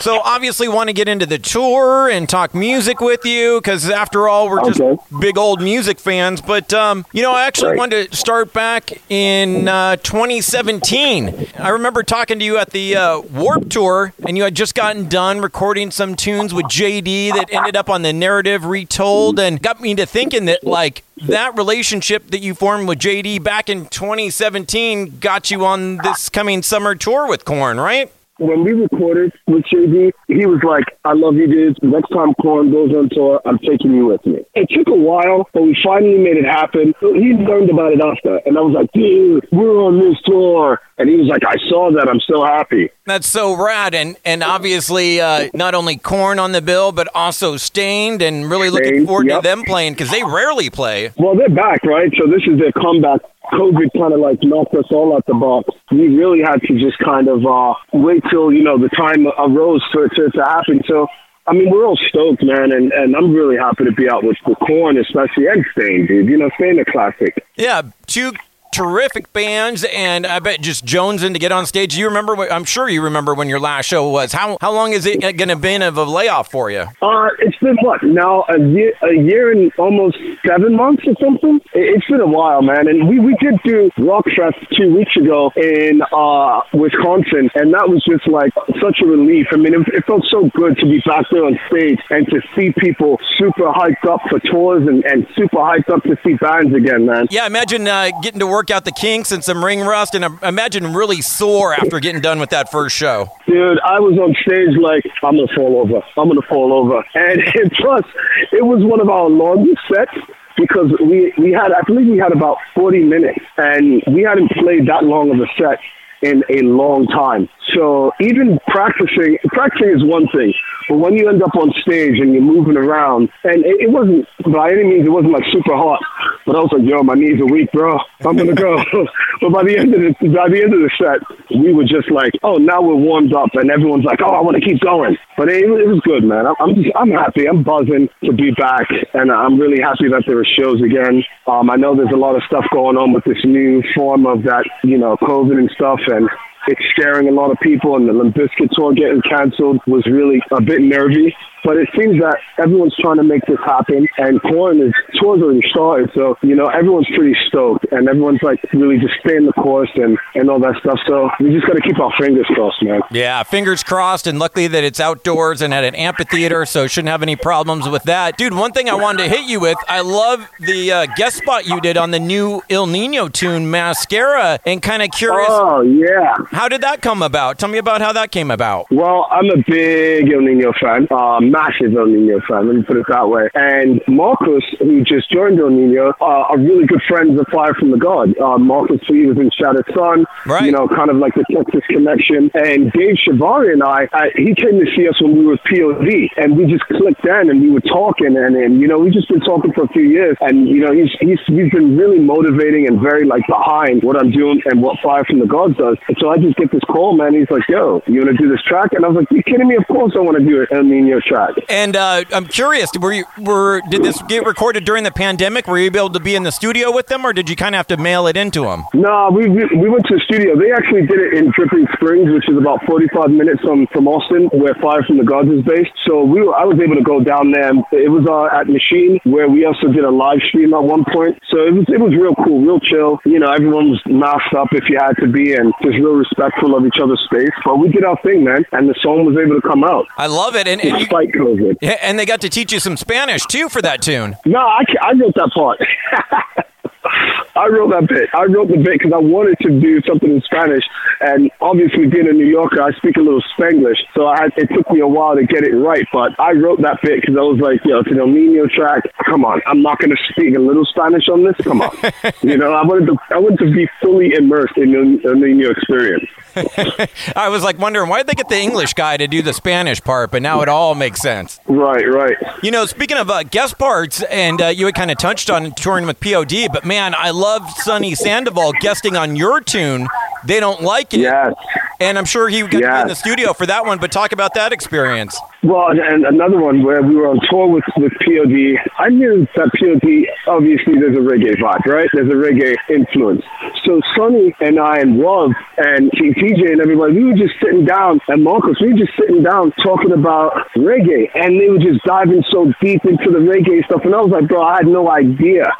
So obviously, want to get into the tour and talk music with you because after all, we're just Okay. big old music fans. But um, you know, I actually Right. wanted to start back in uh, 2017. I remember talking to you at the uh, Warped Tour, and you had just gotten done recording some tunes with JD that ended up on the narrative retold, and got me to thinking that like that relationship that you formed with JD back in 2017 got you on this coming summer tour with Korn, right? When we recorded with JD, he was like, I love you, dudes. Next time Korn goes on tour, I'm taking you with me. It took a while, but we finally made it happen. He learned about it after. And I was like, dude, we're on this tour. And he was like, I saw that. I'm so happy. That's so rad, and and obviously uh, not only Korn on the bill, but also Staind, and really looking forward yep. to them playing because they rarely play. Well, they're back, right? So this is their comeback. COVID kind of like knocked us all out the box. We really had to just kind of uh, wait till you know the time arose for it to, to happen. So. I mean, we're all stoked, man, and, and I'm really happy to be out with the Korn, especially and Stain, dude. You know, Stain a classic. Yeah, two terrific bands, and I bet just jonesing to get on stage. You remember? What, I'm sure you remember when your last show was. How how long is it going to been of a layoff for you? Uh, it's been what now a year, a year and almost seven months or something. It, it's been a while, man. And we, we did do Rock Fest two weeks ago in uh, Wisconsin, and that was just like such a relief. I mean, it, it felt so good to be back there on stage and to see people super hyped up for tours and, and super hyped up to see bands again, man. Yeah, imagine uh, getting to work out the kinks and some ring rust, and imagine really sore after getting done with that first show. Dude, I was on stage like, I'm to fall over. I'm to fall over. And, and plus, it was one of our longest sets because we, we had, I believe we had about 40 minutes and we hadn't played that long of a set in a long time. So even practicing, practicing is one thing, but when you end up on stage and you're moving around, and it, it wasn't by any means, it wasn't like super hot, but I was like, yo, my knees are weak, bro. I'm gonna go. but by the end of the by the end of the set, we were just like, oh, now we're warmed up, and everyone's like, oh, I want to keep going. But it, it was good, man. I'm I'm, just, I'm happy. I'm buzzing to be back, and I'm really happy that there are shows again. Um, I know there's a lot of stuff going on with this new form of that, you know, COVID and stuff, and it's scaring a lot of people, and the Limp Bizkit tour getting canceled was really a bit nervy. But it seems that everyone's trying to make this happen, and Korn is tours already started, so you know everyone's pretty stoked, and everyone's like really just staying the course and and all that stuff. So we just got to keep our fingers crossed, man. Yeah, fingers crossed, and luckily that it's outdoors and at an amphitheater, so shouldn't have any problems with that. Dude, one thing I wanted to hit you with, I love the uh, guest spot you did on the new Ill Niño tune, Mascara, and kind of curious, Oh yeah. how did that come about? Tell me about how that came about. Well, I'm a big Ill Niño fan, uh, massive Ill Niño fan, let me put it that way. And Marcus, who just joined Ill Niño, uh, are really good friends of Fire from the God. Uh, Marcus, he was in Shattered Sun, Right. you know, kind of like the Texas connection. And Dave Chavarri and I, I, he came to see us when we were POD, and we just clicked in and we were talking, and, and you know, we've just been talking for a few years, and you know, he's he's he's been really motivating and very like behind what I'm doing and what Fire from the Gods does. And so I just get this call, man. He's like, "Yo, you want to do this track?" And I was like, "You kidding me? Of course I want to do an Ill Niño track." And uh, I'm curious, were you were did this get recorded during the pandemic? Were you able to be in the studio with them, or did you kind of have to mail it into them? No, we, we we went to the studio. They actually did it in Dripping Springs, which is about 45 minutes from, from Austin, where Fire from the Gods is based. So we were, I was able to go down there. It was uh, at Machine, where we also did a live stream at one point. So it was it was real cool, real chill. You know, everyone was masked up if you had to be, and just real respectful of each other's space. But we did our thing, man, and the song was able to come out I love it, and and, you, COVID. yeah, and they got to teach you some Spanish too for that tune. No, I, I wrote that part. I wrote that bit. I wrote the bit because I wanted to do something in Spanish, and obviously being a New Yorker, I speak a little Spanglish, so I it took me a while to get it right. But I wrote that bit because I was like, yo, it's an Ill Niño track. Come on, I'm not going to speak a little Spanish on this. Come on, you know, I wanted to, I wanted to be fully immersed in the Ill Niño experience. I was like wondering why did they get the English guy to do the Spanish part, but now it all makes sense. Right, right. You know, speaking of uh, guest parts, and uh, you had kind of touched on touring with POD, but man, I love love Sonny Sandoval guesting on your tune. They don't like it. Yes. And I'm sure he got to be in the studio for that one, but talk about that experience. Well, and another one where we were on tour with, with POD. I knew that POD, obviously, there's a reggae vibe, right? There's a reggae influence. So Sonny and I and Rob and TJ and everybody, we were just sitting down, and Marcus, we were just sitting down talking about reggae. And they were just diving so deep into the reggae stuff. And I was like, bro, I had no idea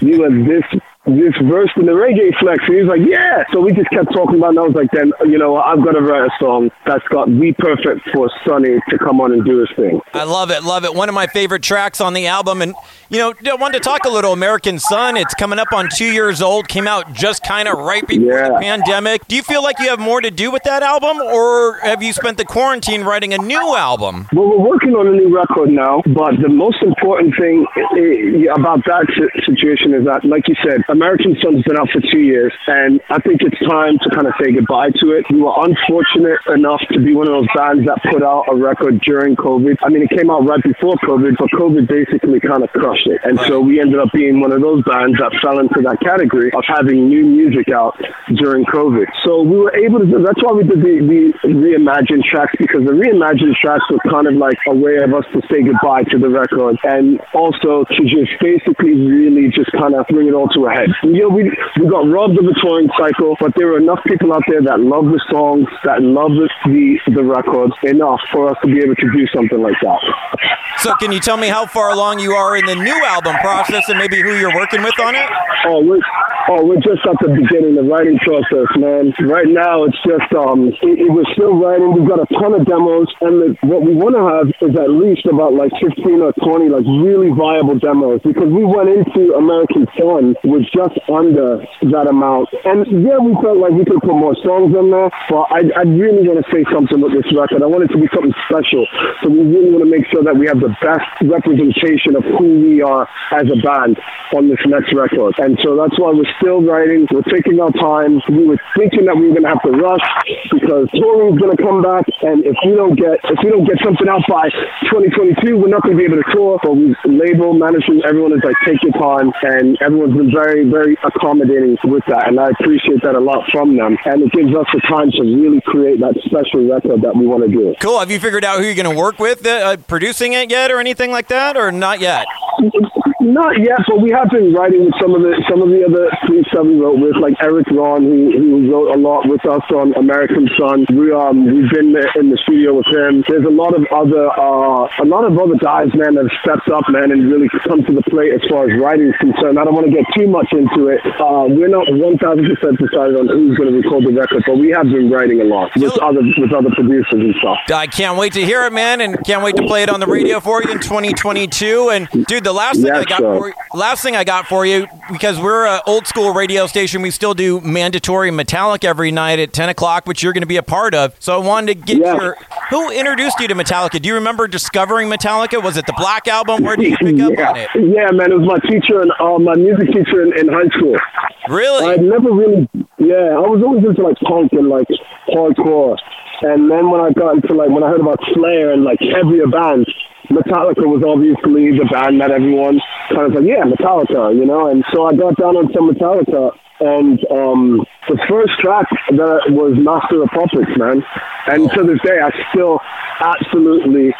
you were this this verse in the reggae flex. And he was like, yeah. So we just kept talking about it. And I was like, then, you know, I've got to write a song that's got be perfect for Sonny to come on and do his thing. I love it, love it. One of my favorite tracks on the album. And, you know, I wanted to talk a little American Sun. It's coming up on two years old, came out just kind of right before the pandemic. Do you feel like you have more to do with that album, or have you spent the quarantine writing a new album? Well, we're working on a new record now, but the most important thing about that situation is that, like you said, American Sun's been out for two years, and I think it's time to kind of say goodbye to it. We were unfortunate enough to be one of those bands that put out a record during COVID. I mean, it came out right before COVID, but COVID basically kind of crushed it. And so we ended up being one of those bands that fell into that category of having new music out during COVID. So we were able to that's why we did the, the reimagined tracks, because the reimagined tracks were kind of like a way of us to say goodbye to the record and also to just basically really just kind of bring it all to a head. You know, we, we got robbed of the touring cycle, but there are enough people out there that love the songs, that love the, the, the records enough for us to be able to do something like that. So, can you tell me how far along you are in the new album process and maybe who you're working with on it? Oh, we're, oh, we're just at the beginning, of the writing process, man. Right now, it's just, um, it, it, we're still writing. We've got a ton of demos, and the, what we want to have is at least about like 15 or 20, like really viable demos, because we went into American Sun just under that amount. And yeah, we felt like we could put more songs on there, but I, I really want to say something with this record. I want it to be something special. So we really want to make sure that we have the best representation of who we are as a band on this next record. And so that's why we're still writing. We're taking our time. We were thinking that we were going to have to rush because touring's going to come back. And if we don't get if we don't get something out by 2022, we're not going to be able to tour. But we label management, everyone is like, take your time, and everyone's been very very accommodating with that. And I appreciate that a lot from them. And it gives us the time to really create that special record that we want to do. Cool. Have you figured out who you're going to work with uh, uh, producing it yet or anything like that, or not yet? Not yet, but we have been writing with some of the some of the other tweets that we wrote with, like Erik Ron, who, who wrote a lot with us on American Sun. We um we've been in the studio with him. There's a lot of other uh a lot of other guys, man, that have stepped up, man, and really come to the plate as far as writing is concerned. I don't want to get too much into it. Uh, we're not 1,000 percent decided on who's going to record the record, but we have been writing a lot with other with other producers and stuff. I can't wait to hear it, man, and can't wait to play it on the radio for you in 2022. And dude, the last thing I Yes, got sir. for last thing I got for you because we're an old school radio station, we still do mandatory Metallica every night at 10 o'clock, which you're going to be a part of. So I wanted to get Yeah. your who introduced you to Metallica. Do you remember discovering Metallica? Was it the Black Album? Where did you pick up yeah. on it? Yeah, man, it was my teacher and uh, my music teacher in, in high school. Really? I'd never really, yeah, I was always into like punk and like hardcore. And then when I got into like, when I heard about Slayer and like heavier bands, Metallica was obviously the band that everyone kind of like, yeah, Metallica, you know? And so I got down on some Metallica and um, the first track that was Master of Puppets, man. And to this day, I still absolutely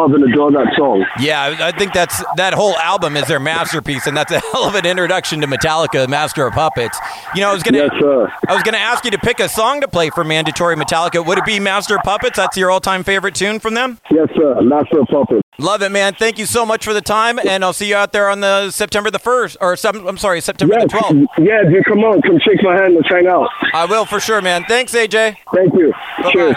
love and adore that song. Yeah, I think that's that whole album is their masterpiece, and that's a hell of an introduction to Metallica, Master of Puppets. You know, I was gonna, Yes, sir. I was gonna ask you to pick a song to play for mandatory Metallica. Would it be Master of Puppets? That's your all-time favorite tune from them. Yes, sir. Master of Puppets. Love it, man. Thank you so much for the time, and I'll see you out there on the September the first, or some, I'm sorry, September Yes. the 12th. Yeah, dude, come on. Come shake my hand. Let's hang out. I will for sure, man. Thanks, AJ. Thank you. Cheers.